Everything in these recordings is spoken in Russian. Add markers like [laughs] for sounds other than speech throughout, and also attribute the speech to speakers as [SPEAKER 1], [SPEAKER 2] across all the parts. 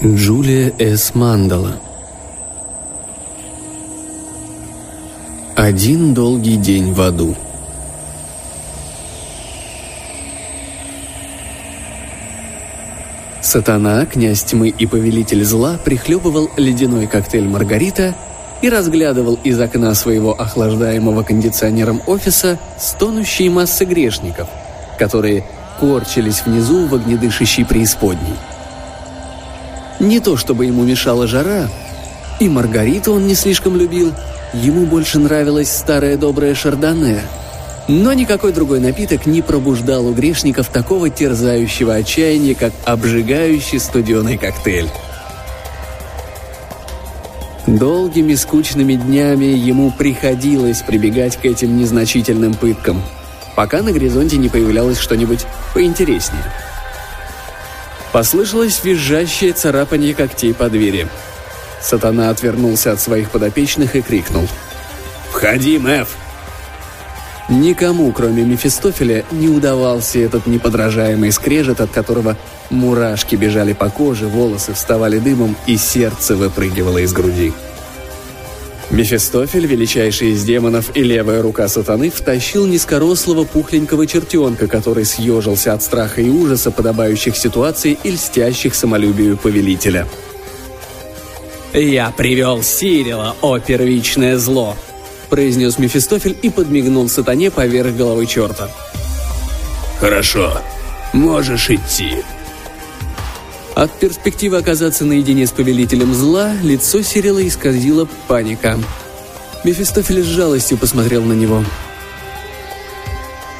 [SPEAKER 1] Джулия С. Мандала Один долгий день в аду Сатана, князь тьмы и повелитель зла, прихлебывал ледяной коктейль «Маргарита» и разглядывал из окна своего охлаждаемого кондиционером офиса стонущие массы грешников, которые корчились внизу в огнедышащей преисподней. Не то чтобы ему мешала жара, и Маргариту он не слишком любил, ему больше нравилась старая добрая шардоне. Но никакой другой напиток не пробуждал у грешников такого терзающего отчаяния, как обжигающий студеный коктейль. Долгими скучными днями ему приходилось прибегать к этим незначительным пыткам, пока на горизонте не появлялось что-нибудь поинтереснее. Послышалось визжащее царапанье когтей по двери. Сатана отвернулся от своих подопечных и крикнул. «Входи, Мэв!» Никому, кроме Мефистофеля, не удавался этот неподражаемый скрежет, от которого мурашки бежали по коже, волосы вставали дымом и сердце выпрыгивало из груди. Мефистофель, величайший из демонов и левая рука сатаны, втащил низкорослого пухленького чертенка, который съежился от страха и ужаса, подобающих ситуаций и льстящих самолюбию повелителя. «Я привел Сирила, о первичное зло!» – произнес Мефистофель и подмигнул сатане поверх головы черта.
[SPEAKER 2] «Хорошо, можешь идти»,
[SPEAKER 1] от перспективы оказаться наедине с повелителем зла лицо Сирила исказило паника. Мефистофель с жалостью посмотрел на него.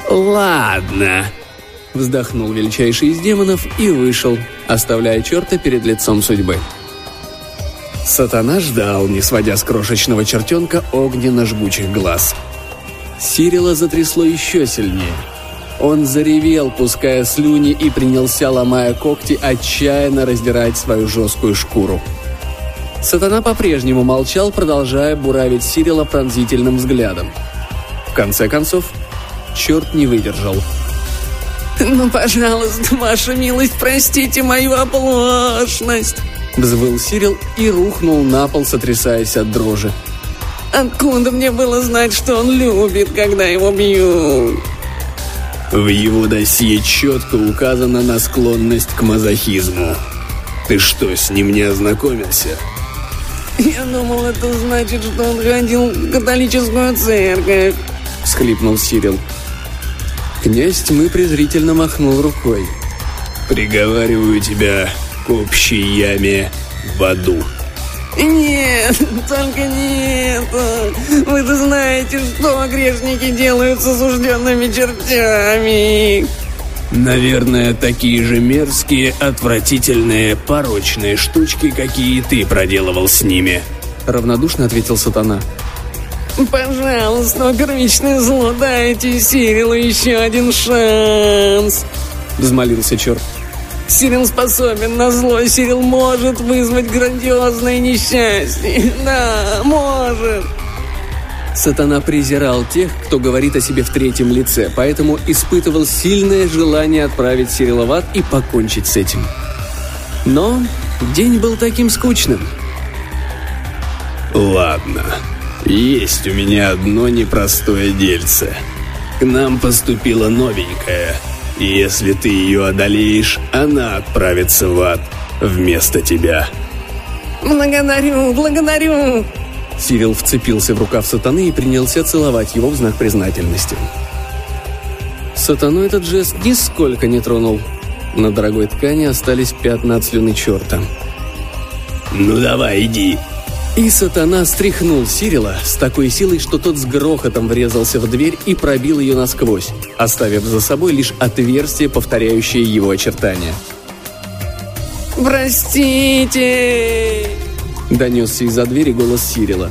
[SPEAKER 2] «Ладно», — вздохнул величайший из демонов и вышел, оставляя черта перед лицом судьбы. Сатана ждал, не сводя с крошечного чертенка огненно-жгучих глаз.
[SPEAKER 1] Сирила затрясло еще сильнее — он заревел, пуская слюни, и принялся, ломая когти, отчаянно раздирать свою жесткую шкуру. Сатана по-прежнему молчал, продолжая буравить Сирила пронзительным взглядом. В конце концов, черт не выдержал.
[SPEAKER 3] «Ну, пожалуйста, ваша милость, простите мою оплошность!»
[SPEAKER 1] Взвыл Сирил и рухнул на пол, сотрясаясь от дрожи.
[SPEAKER 3] «Откуда мне было знать, что он любит, когда его бьют?»
[SPEAKER 2] В его досье четко указано на склонность к мазохизму. Ты что, с ним не ознакомился?
[SPEAKER 3] Я думал, это значит, что он ходил в католическую церковь.
[SPEAKER 1] Схлипнул Сирил. Князь тьмы презрительно махнул рукой.
[SPEAKER 2] Приговариваю тебя к общей яме в аду.
[SPEAKER 3] Нет, только не это. Вы-то знаете, что грешники делают с осужденными чертями.
[SPEAKER 2] Наверное, такие же мерзкие, отвратительные, порочные штучки, какие ты проделывал с ними.
[SPEAKER 1] Равнодушно ответил сатана.
[SPEAKER 3] Пожалуйста, первичное зло, дайте Сирилу еще один шанс.
[SPEAKER 1] Взмолился черт.
[SPEAKER 3] Сирил способен на зло, Сирил может вызвать грандиозное несчастье. [laughs] Да, может.
[SPEAKER 1] Сатана презирал тех, кто говорит о себе в третьем лице, поэтому испытывал сильное желание отправить Сирила в ад и покончить с этим. Но день был таким скучным.
[SPEAKER 2] «Ладно, есть у меня одно непростое дельце. К нам поступила новенькая — если ты ее одолеешь, она отправится в ад вместо тебя.
[SPEAKER 3] Благодарю, благодарю.
[SPEAKER 1] Сирил вцепился в рукав сатаны и принялся целовать его в знак признательности. Сатану этот жест нисколько не тронул. На дорогой ткани остались пятна от слюны черта.
[SPEAKER 2] «Ну давай, иди!»
[SPEAKER 1] И сатана стряхнул Сирила с такой силой, что тот с грохотом врезался в дверь и пробил ее насквозь, оставив за собой лишь отверстие, повторяющее его очертания.
[SPEAKER 3] «Простите!»
[SPEAKER 1] – донесся из-за двери голос Сирила.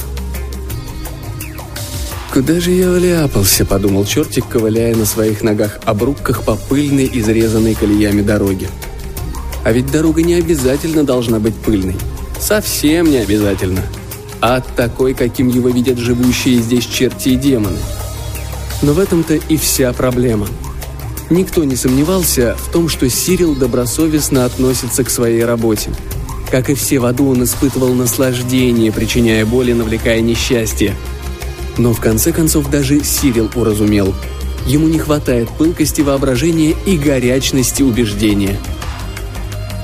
[SPEAKER 1] «Куда же я вляпался?» – подумал чертик, ковыляя на своих ногах-обрубках по пыльной, изрезанной колеями дороге. А ведь дорога не обязательно должна быть пыльной. Совсем не обязательно. Ад такой, каким его видят живущие здесь черти и демоны. Но в этом-то и вся проблема. Никто не сомневался в том, что Сирил добросовестно относится к своей работе. Как и все в аду, он испытывал наслаждение, причиняя боль и навлекая несчастье. Но в конце концов даже Сирил уразумел. Ему не хватает пылкости воображения и горячности убеждения.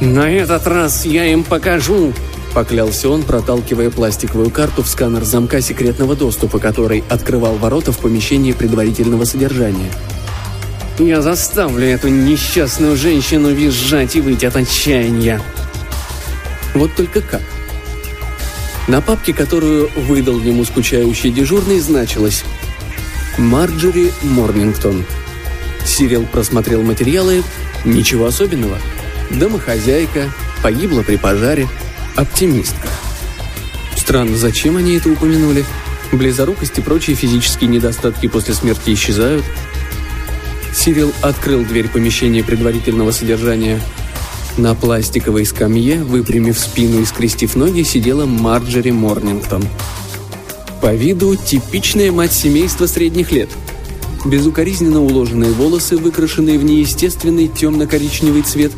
[SPEAKER 3] «На этот раз я им покажу!»
[SPEAKER 1] Поклялся он, проталкивая пластиковую карту в сканер замка секретного доступа, который открывал ворота в помещении предварительного содержания.
[SPEAKER 3] «Я заставлю эту несчастную женщину визжать и выйти от отчаяния!»
[SPEAKER 1] Вот только как? На папке, которую выдал ему скучающий дежурный, значилось «Марджери Морнингтон». Сирил просмотрел материалы. Ничего особенного. Домохозяйка, погибла при пожаре, оптимистка. Странно, зачем они это упомянули? Близорукость и прочие физические недостатки после смерти исчезают. Сирил открыл дверь помещения предварительного содержания – на пластиковой скамье, выпрямив спину и скрестив ноги, сидела Марджери Морнингтон. По виду типичная мать семейства средних лет. Безукоризненно уложенные волосы, выкрашенные в неестественный темно-коричневый цвет,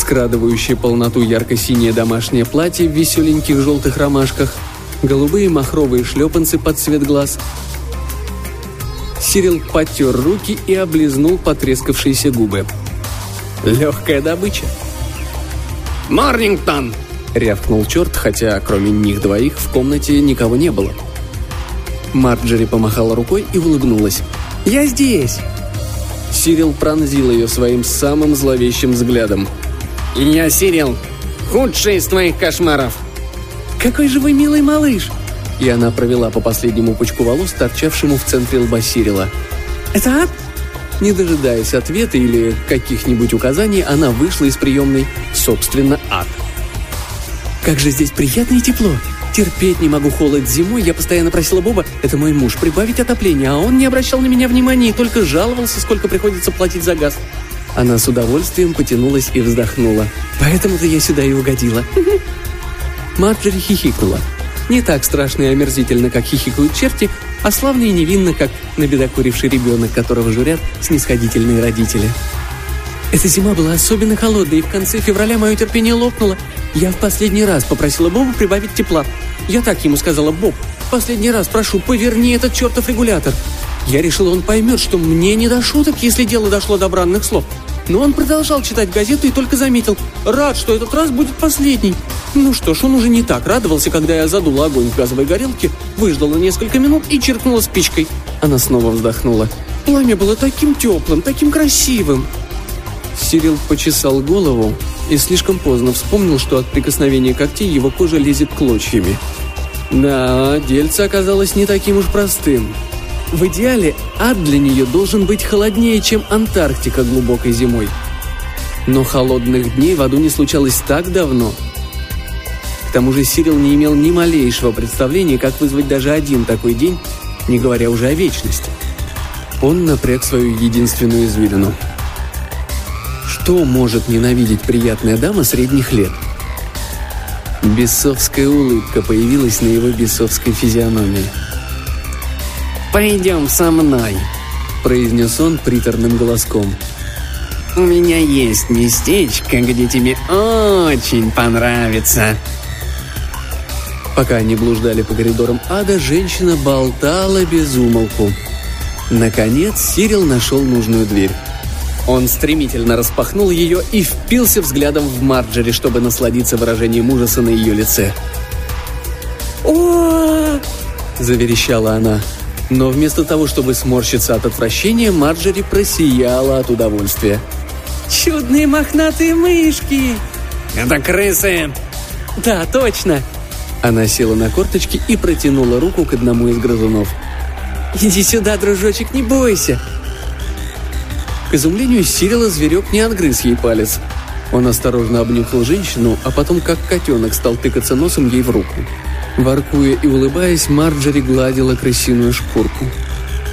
[SPEAKER 1] скрадывающие полноту ярко-синее домашнее платье в веселеньких желтых ромашках, голубые махровые шлепанцы под цвет глаз. Сирил потер руки и облизнул потрескавшиеся губы. Легкая добыча.
[SPEAKER 3] «Морнингтон!»
[SPEAKER 1] — рявкнул черт, хотя кроме них двоих в комнате никого не было. Марджери помахала рукой и улыбнулась. «Я здесь!» Сирил пронзил ее своим самым зловещим взглядом.
[SPEAKER 3] «Я Сирил, худший из твоих кошмаров!»
[SPEAKER 1] «Какой же вы милый малыш!» И она провела по последнему пучку волос, торчавшему в центре лба Сирила. «Это ад?» Не дожидаясь ответа или каких-нибудь указаний, она вышла из приемной, собственно, ад. «Как же здесь приятно и тепло! Терпеть не могу холод зимой, я постоянно просила Боба, это мой муж, прибавить отопление, а он не обращал на меня внимания и только жаловался, сколько приходится платить за газ». Она с удовольствием потянулась и вздохнула. «Поэтому-то я сюда и угодила». Марджери хихикнула. Не так страшно и омерзительно, как хихикают черти, а славно и невинно, как набедокуривший ребенок, которого журят снисходительные родители. Эта зима была особенно холодной, и в конце февраля мое терпение лопнуло. Я в последний раз попросила Боба прибавить тепла. Я так ему сказала, Боб, последний раз прошу, поверни этот чертов регулятор. Я решила, он поймет, что мне не до шуток, если дело дошло до бранных слов. Но он продолжал читать газету и только заметил, рад, что этот раз будет последний. Ну что ж, он уже не так радовался, когда я задула огонь в газовой горелке, выждала несколько минут и черкнула спичкой. Она снова вздохнула. Пламя было таким теплым, таким красивым. Сирил почесал голову и слишком поздно вспомнил, что от прикосновения когтей его кожа лезет клочьями. Да, дельце оказалось не таким уж простым. В идеале ад для нее должен быть холоднее, чем Антарктика глубокой зимой. Но холодных дней в аду не случалось так давно – к тому же Сирил не имел ни малейшего представления, как вызвать даже один такой день, не говоря уже о вечности. Он напряг свою единственную извилину. Что может ненавидеть приятная дама средних лет? Бесовская улыбка появилась на его бесовской физиономии.
[SPEAKER 3] «Пойдем со мной», — произнес он приторным голоском. «У меня есть местечко, где тебе очень понравится».
[SPEAKER 1] Пока они блуждали по коридорам ада, женщина болтала без умолку. Наконец Сирил нашел нужную дверь. Он стремительно распахнул ее и впился взглядом в Марджери, чтобы насладиться выражением ужаса на ее лице. о заверещала она. Но вместо того, чтобы сморщиться от отвращения, Марджери просияла от удовольствия. «Чудные мохнатые мышки!»
[SPEAKER 3] «Это крысы!»
[SPEAKER 1] «Да, точно!» Она села на корточки и протянула руку к одному из грызунов. «Иди сюда, дружочек, не бойся!» К изумлению Сирила зверек не отгрыз ей палец. Он осторожно обнюхал женщину, а потом, как котенок, стал тыкаться носом ей в руку. Воркуя и улыбаясь, Марджери гладила крысиную шкурку.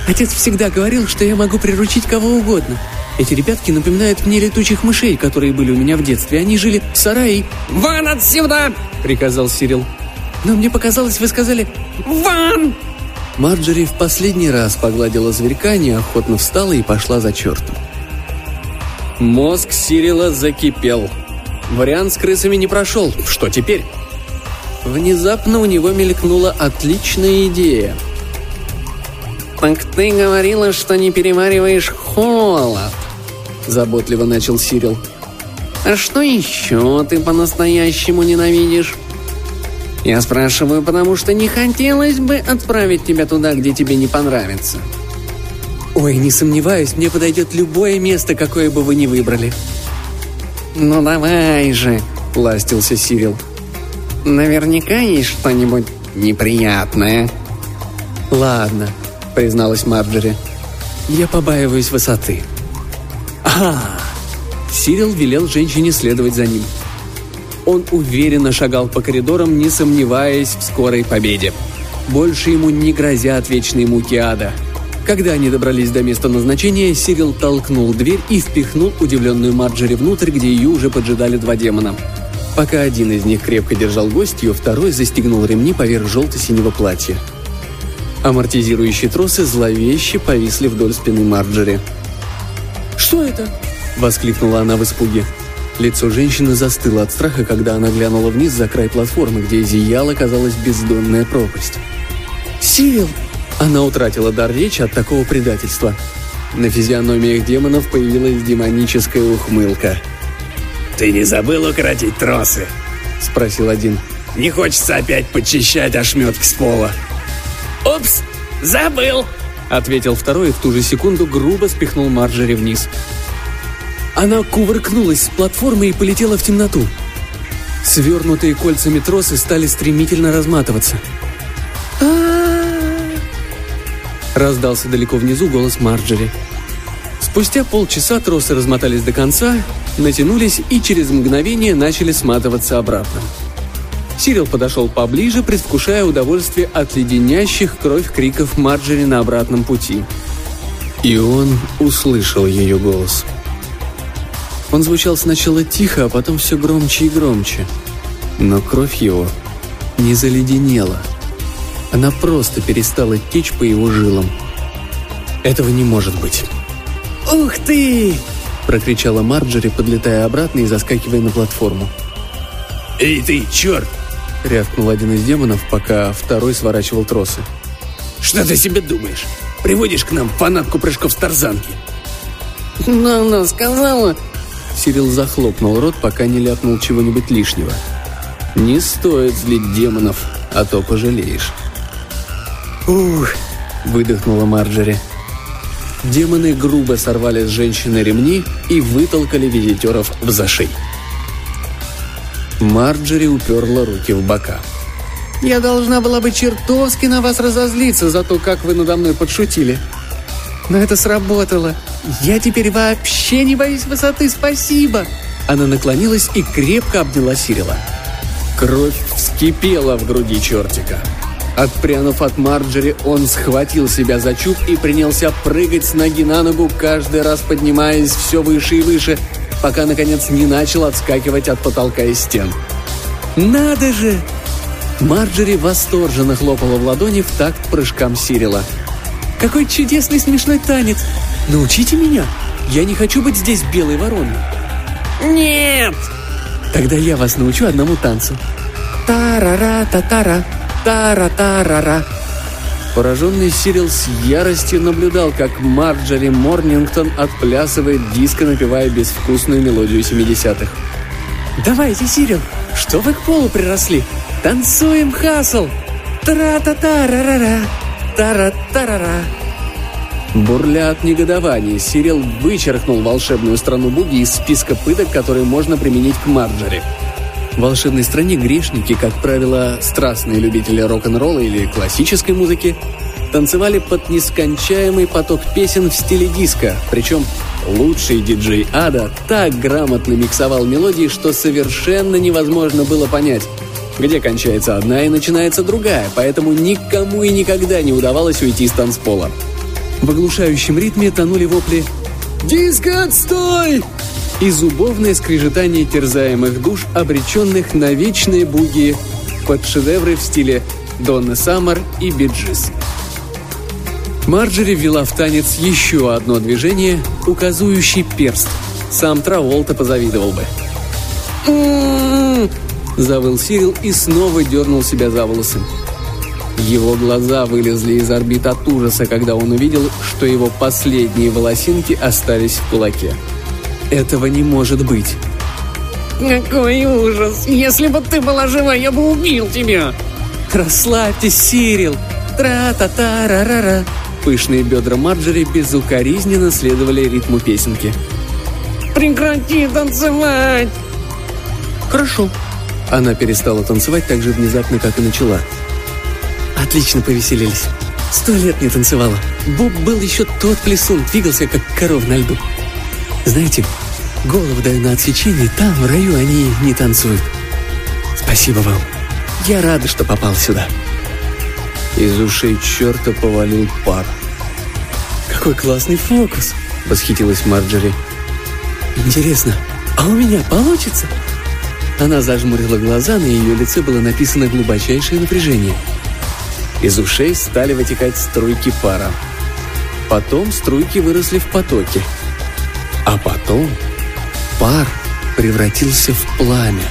[SPEAKER 1] «Отец всегда говорил, что я могу приручить кого угодно. Эти ребятки напоминают мне летучих мышей, которые были у меня в детстве. Они жили в сарае».
[SPEAKER 3] «Вон отсюда!» — приказал Сирил.
[SPEAKER 1] Но мне показалось, вы сказали «Ван!» Марджери в последний раз погладила зверька, неохотно встала и пошла за чертом. Мозг Сирила закипел. Вариант с крысами не прошел. Что теперь? Внезапно у него мелькнула отличная идея.
[SPEAKER 3] «Так ты говорила, что не перевариваешь холод», — заботливо начал Сирил. «А что еще ты по-настоящему ненавидишь?» «Я спрашиваю, потому что не хотелось бы отправить тебя туда, где тебе не понравится».
[SPEAKER 1] «Ой, не сомневаюсь, мне подойдет любое место, какое бы вы ни выбрали».
[SPEAKER 3] «Ну давай же», — ластился Сирил. «Наверняка есть что-нибудь неприятное».
[SPEAKER 1] «Ладно», — призналась Марджери. «Я побаиваюсь высоты». «Ага!» Сирил велел женщине следовать за ним. Он уверенно шагал по коридорам, не сомневаясь в скорой победе. Больше ему не грозят вечные муки ада — когда они добрались до места назначения, Сирил толкнул дверь и впихнул удивленную Марджери внутрь, где ее уже поджидали два демона. Пока один из них крепко держал гостью, второй застегнул ремни поверх желто-синего платья. Амортизирующие тросы зловеще повисли вдоль спины Марджери. «Что это?» – воскликнула она в испуге. Лицо женщины застыло от страха, когда она глянула вниз за край платформы, где зияла, казалось, бездонная пропасть. «Сирил!» Она утратила дар речи от такого предательства. На физиономиях демонов появилась демоническая ухмылка.
[SPEAKER 2] «Ты не забыл укоротить тросы?»
[SPEAKER 1] – спросил один.
[SPEAKER 2] «Не хочется опять подчищать ошметки с пола».
[SPEAKER 3] «Упс, забыл!»
[SPEAKER 1] – ответил второй и в ту же секунду грубо спихнул Марджери вниз. Она кувыркнулась с платформы и полетела в темноту. Свернутые кольцами тросы стали стремительно разматываться – Раздался далеко внизу голос Марджери. Спустя полчаса тросы размотались до конца, натянулись и через мгновение начали сматываться обратно. Сирил подошел поближе, предвкушая удовольствие от леденящих кровь криков Марджери на обратном пути. И он услышал ее голос. Он звучал сначала тихо, а потом все громче и громче. Но кровь его не заледенела – она просто перестала течь по его жилам. Этого не может быть.
[SPEAKER 3] «Ух ты!»
[SPEAKER 1] – прокричала Марджери, подлетая обратно и заскакивая на платформу.
[SPEAKER 2] «Эй ты, черт!»
[SPEAKER 1] – рявкнул один из демонов, пока второй сворачивал тросы.
[SPEAKER 2] «Что ты себе думаешь? Приводишь к нам фанатку прыжков с тарзанки?»
[SPEAKER 3] «Но она сказала...»
[SPEAKER 1] Сирил захлопнул рот, пока не ляпнул чего-нибудь лишнего. «Не стоит злить демонов, а то пожалеешь». «Ух!» – выдохнула Марджери. Демоны грубо сорвали с женщины ремни и вытолкали визитеров в зашей. Марджери уперла руки в бока.
[SPEAKER 3] «Я должна была бы чертовски на вас разозлиться за то, как вы надо мной подшутили. Но это сработало. Я теперь вообще не боюсь высоты, спасибо!»
[SPEAKER 1] Она наклонилась и крепко обняла Сирила. Кровь вскипела в груди чертика. Отпрянув от Марджери, он схватил себя за чуб и принялся прыгать с ноги на ногу, каждый раз поднимаясь все выше и выше, пока, наконец, не начал отскакивать от потолка и стен. «Надо же!» Марджери восторженно хлопала в ладони в такт прыжкам Сирила. «Какой чудесный смешной танец! Научите меня! Я не хочу быть здесь белой вороной!»
[SPEAKER 3] «Нет!»
[SPEAKER 1] «Тогда я вас научу одному танцу!» «Та-ра-ра-та-та-ра!» Тара-тарара. Пораженный Сирил с яростью наблюдал, как Марджори Морнингтон отплясывает диско, напевая безвкусную мелодию 70-х. «Давайте, Сирил, что вы к полу приросли? Танцуем, Хасл! Тара-та-та-ра-ра-ра! Тара-тарара!» Бурля от негодования, Сирил вычеркнул волшебную страну Буги из списка пыток, которые можно применить к Марджори. В волшебной стране грешники, как правило, страстные любители рок-н-ролла или классической музыки, танцевали под нескончаемый поток песен в стиле диска, причем лучший диджей Ада так грамотно миксовал мелодии, что совершенно невозможно было понять, где кончается одна и начинается другая, поэтому никому и никогда не удавалось уйти с танцпола. В оглушающем ритме тонули вопли «Диско, отстой!» И зубовное скрежетание терзаемых душ, обреченных на вечные буги под шедевры в стиле Донна Саммер и Биджис. Марджери ввела в танец еще одно движение, указующий перст. Сам Траволта позавидовал бы. Завыл Сирил и снова дернул себя за волосы. Его глаза вылезли из орбит от ужаса, когда он увидел, что его последние волосинки остались в кулаке. Этого не может быть.
[SPEAKER 3] «Какой ужас! Если бы ты была жива, я бы убил тебя!»
[SPEAKER 1] «Расслабьтесь, Сирил! Тра-та-та-ра-ра-ра!» Пышные бедра Марджери безукоризненно следовали ритму песенки.
[SPEAKER 3] «Прекрати танцевать!»
[SPEAKER 1] «Хорошо». Она перестала танцевать так же внезапно, как и начала. «Отлично повеселились. Сто лет не танцевала. Боб был еще тот плесун, двигался, как коров на льду. Знаете, голову даю на отсечение, там, в раю, они не танцуют. Спасибо вам. Я рада, что попал сюда». Из ушей черта повалил пар. «Какой классный фокус!» — восхитилась Марджери. «Интересно, а у меня получится?» Она зажмурила глаза, на ее лице было написано глубочайшее напряжение. Из ушей стали вытекать струйки пара. Потом струйки выросли в потоки. А потом пар превратился в пламя.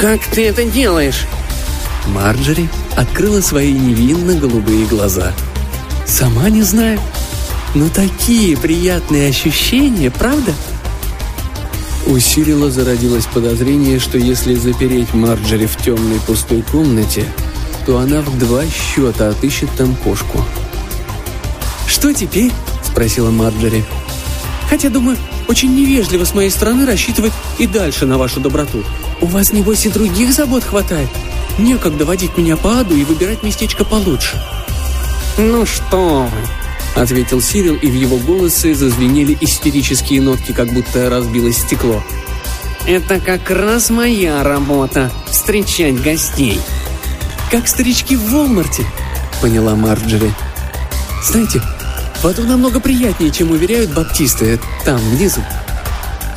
[SPEAKER 3] «Как ты это делаешь?»
[SPEAKER 1] Марджери открыла свои невинно-голубые глаза. «Сама не знаю. Но такие приятные ощущения, правда?» У Сирила зародилось подозрение, что если запереть Марджери в темной пустой комнате, то она в два счета отыщет там кошку. «Что теперь?» – спросила Марджери. «Хотя, думаю, очень невежливо с моей стороны рассчитывать и дальше на вашу доброту. У вас, небось, и других забот хватает. Некогда водить меня по аду и выбирать местечко получше».
[SPEAKER 3] «Ну что вы!»
[SPEAKER 1] — ответил Сирил, и в его голосе зазвенели истерические нотки, как будто разбилось стекло.
[SPEAKER 3] «Это как раз моя работа — встречать гостей».
[SPEAKER 1] «Как старички в Волмарте», — поняла Марджери. «Знаете, аду намного приятнее, чем уверяют баптисты там, внизу».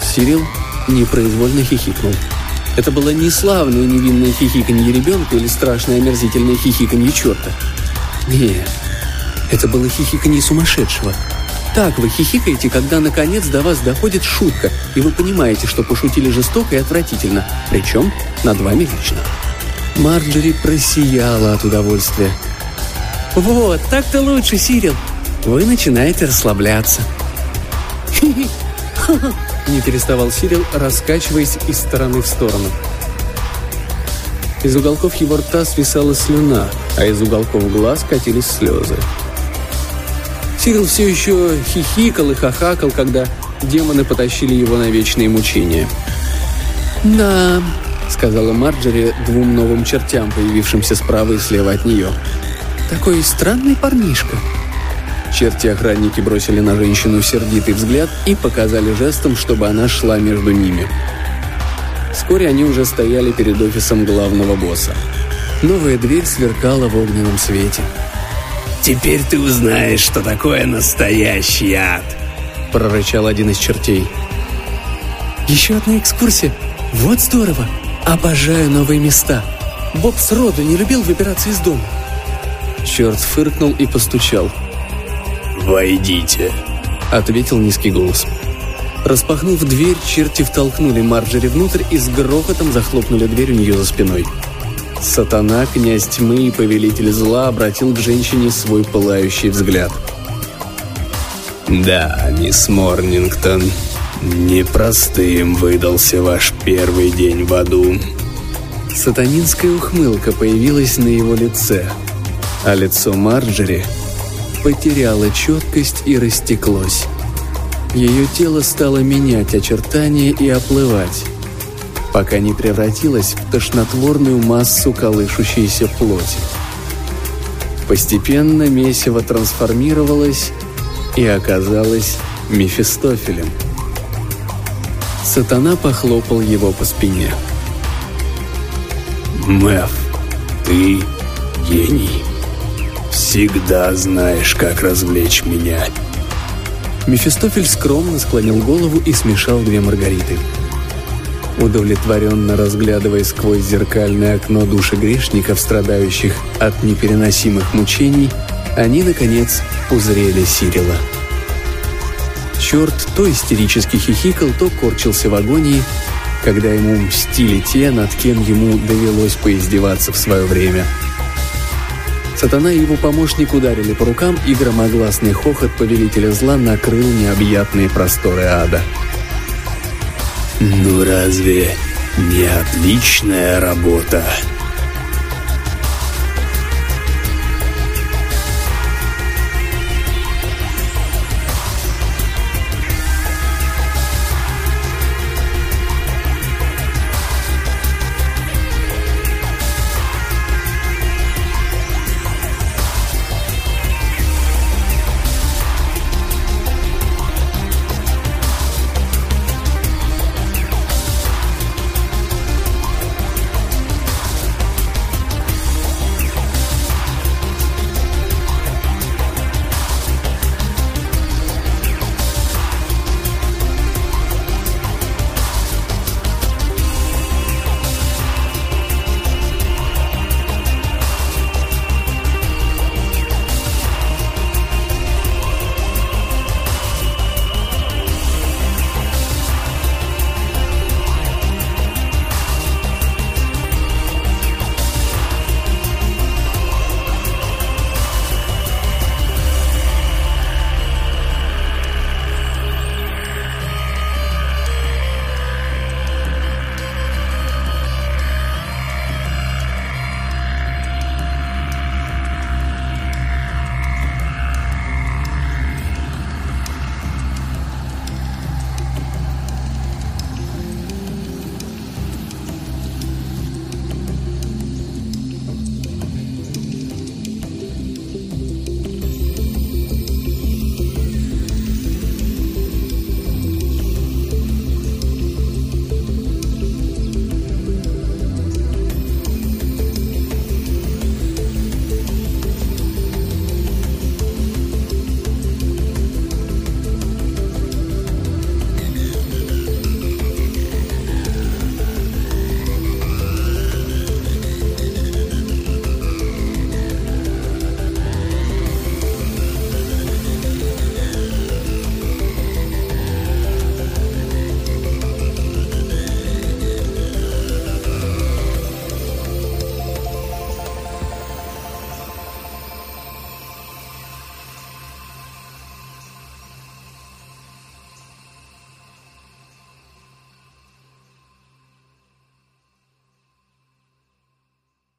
[SPEAKER 1] Сирил непроизвольно хихикнул. Это было не славное невинное хихиканье ребенка или страшное омерзительное хихиканье черта. Нет, это было хихиканье сумасшедшего. Так вы хихикаете, когда наконец до вас доходит шутка, и вы понимаете, что пошутили жестоко и отвратительно, причем над вами лично. Марджери просияла от удовольствия. «Вот, так-то лучше, Сирил. Вы начинаете расслабляться». [laughs] Не переставал Сирил, раскачиваясь из стороны в сторону. Из уголков его рта свисала слюна, а из уголков глаз катились слезы. Сирил все еще хихикал и хахакал, когда демоны потащили его на вечные мучения. «Да», — сказала Марджери двум новым чертям, появившимся справа и слева от нее. «Такой странный парнишка». Черти-охранники бросили на женщину сердитый взгляд и показали жестом, чтобы она шла между ними. Вскоре они уже стояли перед офисом главного босса. Новая дверь сверкала в огненном свете.
[SPEAKER 2] «Теперь ты узнаешь, что такое настоящий ад!»
[SPEAKER 1] – прорычал один из чертей. «Еще одна экскурсия! Вот здорово! Обожаю новые места! Боб сроду не любил выбираться из дома!» Черт фыркнул и постучал.
[SPEAKER 2] «Войдите!»
[SPEAKER 1] – ответил низкий голос. Распахнув дверь, черти втолкнули Марджери внутрь и с грохотом захлопнули дверь у нее за спиной. Сатана, князь тьмы и повелитель зла обратил к женщине свой пылающий взгляд.
[SPEAKER 2] «Да, мисс Морнингтон, непростым выдался ваш первый день в аду».
[SPEAKER 1] Сатанинская ухмылка появилась на его лице, а лицо Марджери потеряло четкость и растеклось. Ее тело стало менять очертания и оплывать пока не превратилась в тошнотворную массу колышущейся плоти. Постепенно месиво трансформировалось и оказалось Мефистофелем. Сатана похлопал его по спине.
[SPEAKER 2] «Мэв, ты гений. Всегда знаешь, как развлечь меня».
[SPEAKER 1] Мефистофель скромно склонил голову и смешал две маргариты – удовлетворенно разглядывая сквозь зеркальное окно души грешников, страдающих от непереносимых мучений, они, наконец, узрели Сирила. Черт то истерически хихикал, то корчился в агонии, когда ему мстили те, над кем ему довелось поиздеваться в свое время. Сатана и его помощник ударили по рукам, и громогласный хохот повелителя зла накрыл необъятные просторы ада.
[SPEAKER 2] «Ну разве не отличная работа?»